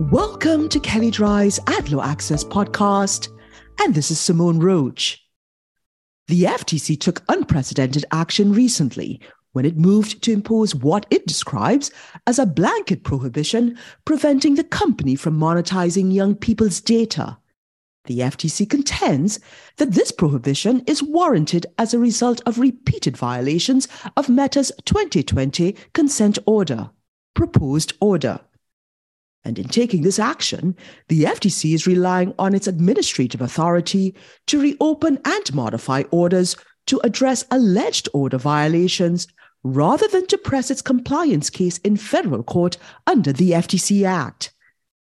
Welcome to Kelley Drye's Ad Law Access podcast, and this is Simone Roach. The FTC took unprecedented action recently when it moved to impose what it describes as a blanket prohibition preventing the company from monetizing young people's data. The FTC contends that this prohibition is warranted as a result of repeated violations of Meta's 2020 consent order, proposed order. And in taking this action, the FTC is relying on its administrative authority to reopen and modify orders to address alleged order violations rather than to press its compliance case in federal court under the FTC Act.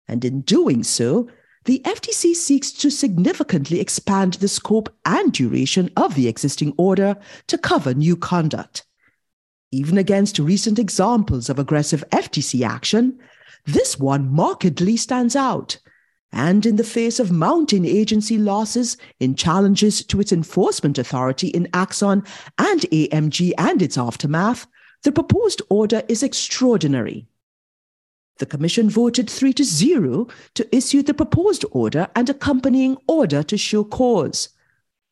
And in doing so, the FTC seeks to significantly expand the scope and duration of the existing order to cover new conduct. Even against recent examples of aggressive FTC action, this one markedly stands out. And in the face of mounting agency losses in challenges to its enforcement authority in Axon and AMG and its aftermath, the proposed order is extraordinary. The Commission voted 3 to 0 to issue the proposed order and accompanying order to show cause.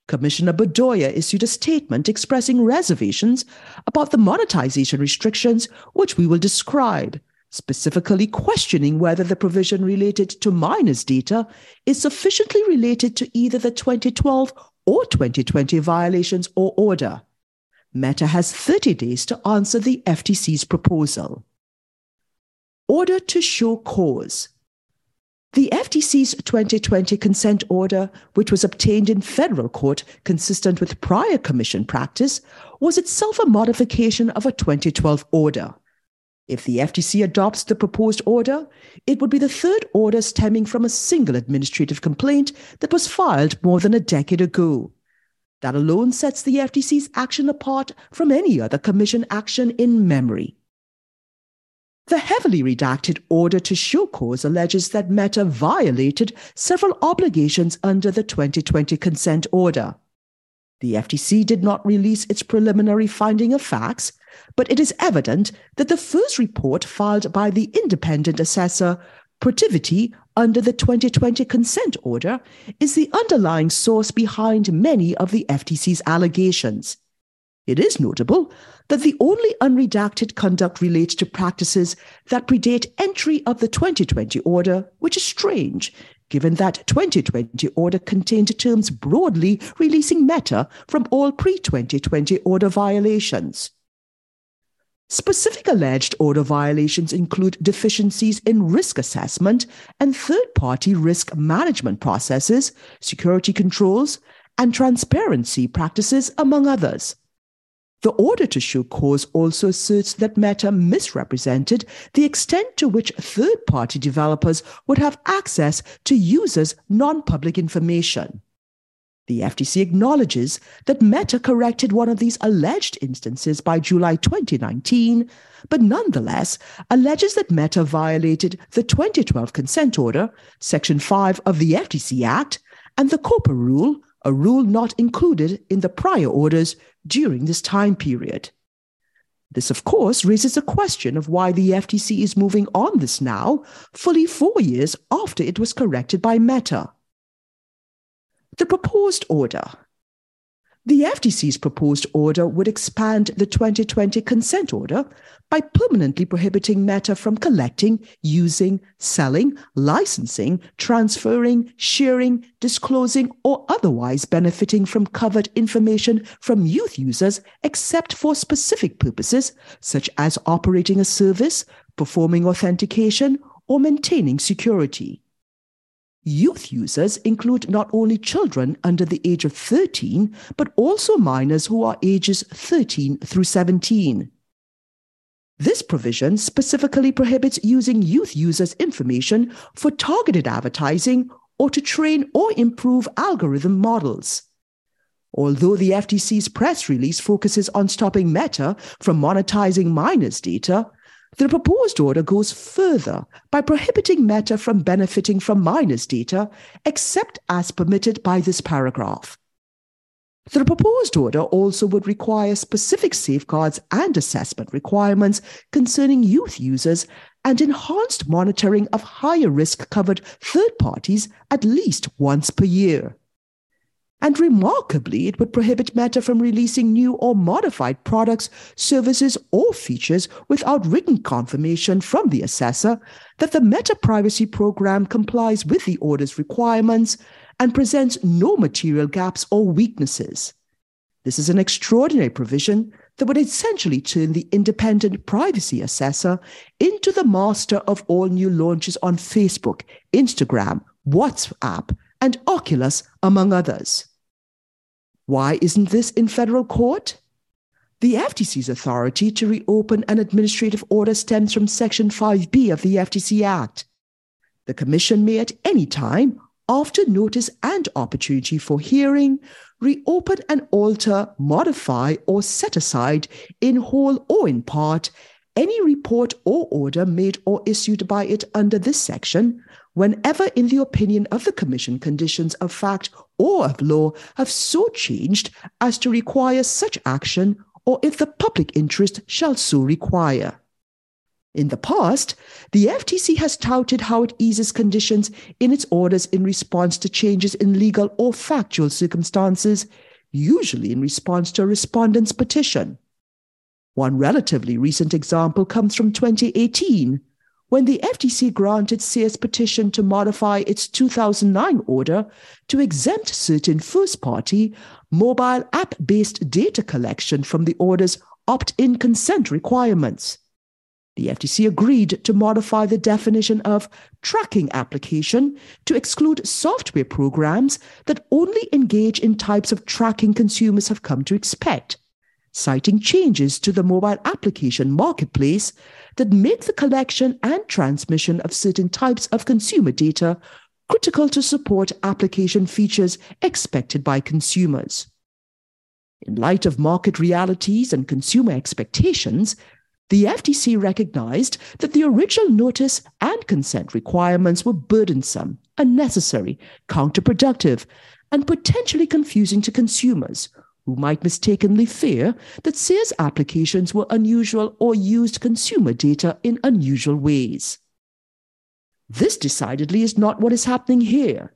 Commissioner Bedoya issued a statement expressing reservations about the monetization restrictions, which we will describe specifically questioning whether the provision related to minors' data is sufficiently related to either the 2012 or 2020 violations or order. Meta has 30 days to answer the FTC's proposal. Order to show cause. The FTC's 2020 consent order, which was obtained in federal court consistent with prior commission practice, was itself a modification of a 2012 order. If the FTC adopts the proposed order, it would be the third order stemming from a single administrative complaint that was filed more than a decade ago. That alone sets the FTC's action apart from any other Commission action in memory. The heavily redacted order to show cause alleges that Meta violated several obligations under the 2020 consent order. The FTC did not release its preliminary finding of facts, but it is evident that the first report filed by the independent assessor Protiviti under the 2020 consent order is the underlying source behind many of the FTC's allegations. It is notable that the only unredacted conduct relates to practices that predate entry of the 2020 order, which is strange, given that 2020 order contained terms broadly releasing Meta from all pre 2020 order violations. Specific alleged order violations include deficiencies in risk assessment and third party risk management processes, security controls, and transparency practices, among others. The order to show cause also asserts that Meta misrepresented the extent to which third party developers would have access to users' non public information. The FTC acknowledges that Meta corrected one of these alleged instances by July 2019, but nonetheless alleges that Meta violated the 2012 consent order, Section 5 of the FTC Act, and the COPPA rule, a rule not included in the prior orders during this time period. This, of course, raises a question of why the FTC is moving on this now, fully four years after it was corrected by Meta. The proposed order. The FTC's proposed order would expand the 2020 consent order by permanently prohibiting Meta from collecting, using, selling, licensing, transferring, sharing, disclosing, or otherwise benefiting from covered information from youth users except for specific purposes, such as operating a service, performing authentication, or maintaining security. Youth users include not only children under the age of 13, but also minors who are ages 13 through 17. This provision specifically prohibits using youth users' information for targeted advertising or to train or improve algorithm models. Although the FTC's press release focuses on stopping Meta from monetizing minors' data, the proposed order goes further by prohibiting Meta from benefiting from minors' data except as permitted by this paragraph. The proposed order also would require specific safeguards and assessment requirements concerning youth users and enhanced monitoring of higher risk covered third parties at least once per year. And remarkably, it would prohibit Meta from releasing new or modified products, services, or features without written confirmation from the assessor that the Meta privacy program complies with the order's requirements and presents no material gaps or weaknesses. This is an extraordinary provision that would essentially turn the independent privacy assessor into the master of all new launches on Facebook, Instagram, WhatsApp, and Oculus, among others. Why isn't this in federal court? The FTC's authority to reopen an administrative order stems from Section 5B of the FTC Act. The Commission may at any time, after notice and opportunity for hearing, reopen and alter, modify, or set aside, in whole or in part, any report or order made or issued by it under this section, whenever, in the opinion of the Commission, conditions of fact or of law have so changed as to require such action, or if the public interest shall so require. In the past, the FTC has touted how it eases conditions in its orders in response to changes in legal or factual circumstances, usually in response to a respondent's petition. One relatively recent example comes from 2018, when the FTC granted Sears' petition to modify its 2009 order to exempt certain first party mobile app based data collection from the order's opt in consent requirements. The FTC agreed to modify the definition of tracking application to exclude software programs that only engage in types of tracking consumers have come to expect, citing changes to the mobile application marketplace that make the collection and transmission of certain types of consumer data critical to support application features expected by consumers. In light of market realities and consumer expectations, the FTC recognized that the original notice and consent requirements were burdensome, unnecessary, counterproductive, and potentially confusing to consumers who might mistakenly fear that Sears applications were unusual or used consumer data in unusual ways. This decidedly is not what is happening here.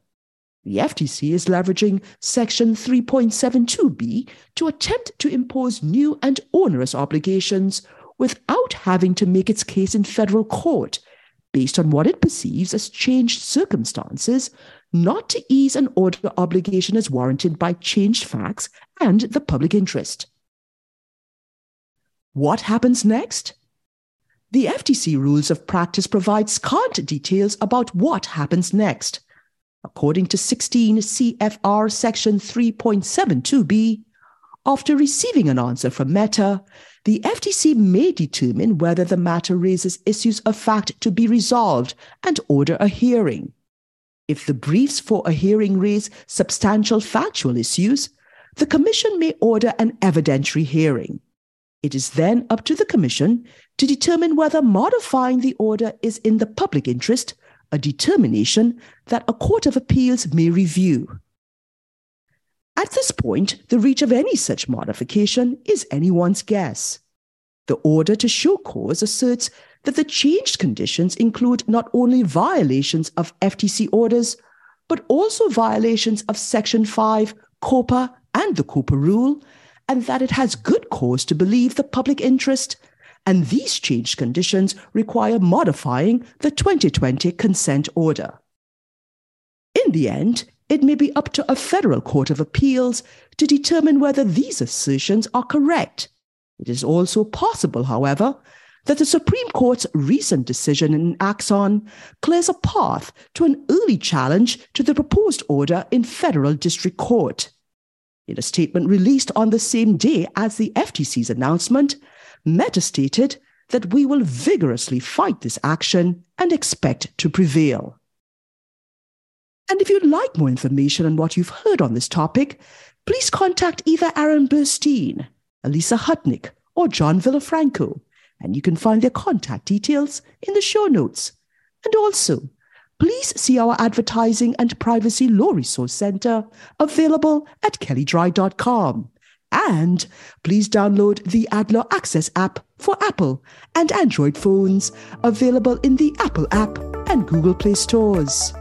The FTC is leveraging Section 3.72b to attempt to impose new and onerous obligations without having to make its case in federal court based on what it perceives as changed circumstances, not to ease an order obligation as warranted by changed facts and the public interest. What happens next? The FTC rules of practice provide scant details about what happens next. According to 16 CFR section 3.72b, after receiving an answer from Meta, the FTC may determine whether the matter raises issues of fact to be resolved and order a hearing. If the briefs for a hearing raise substantial factual issues, the Commission may order an evidentiary hearing. It is then up to the Commission to determine whether modifying the order is in the public interest, a determination that a Court of Appeals may review. At this point, the reach of any such modification is anyone's guess. The order to show cause asserts that the changed conditions include not only violations of FTC orders, but also violations of Section 5, COPPA, and the COPPA rule, and that it has good cause to believe the public interest, and these changed conditions require modifying the 2020 consent order. In the end, it may be up to a federal court of appeals to determine whether these assertions are correct. It is also possible, however, that the Supreme Court's recent decision in Axon clears a path to an early challenge to the proposed order in federal district court. In a statement released on the same day as the FTC's announcement, Meta stated that we will vigorously fight this action and expect to prevail. And if you'd like more information on what you've heard on this topic, please contact either Aaron Burstein, Alysa Hutnik, or John Villafranco, and you can find their contact details in the show notes. And also, please see our Advertising and Privacy Law Resource Center available at kelleydrye.com. And please download the AdLaw Access app for Apple and Android phones, available in the Apple app and Google Play stores.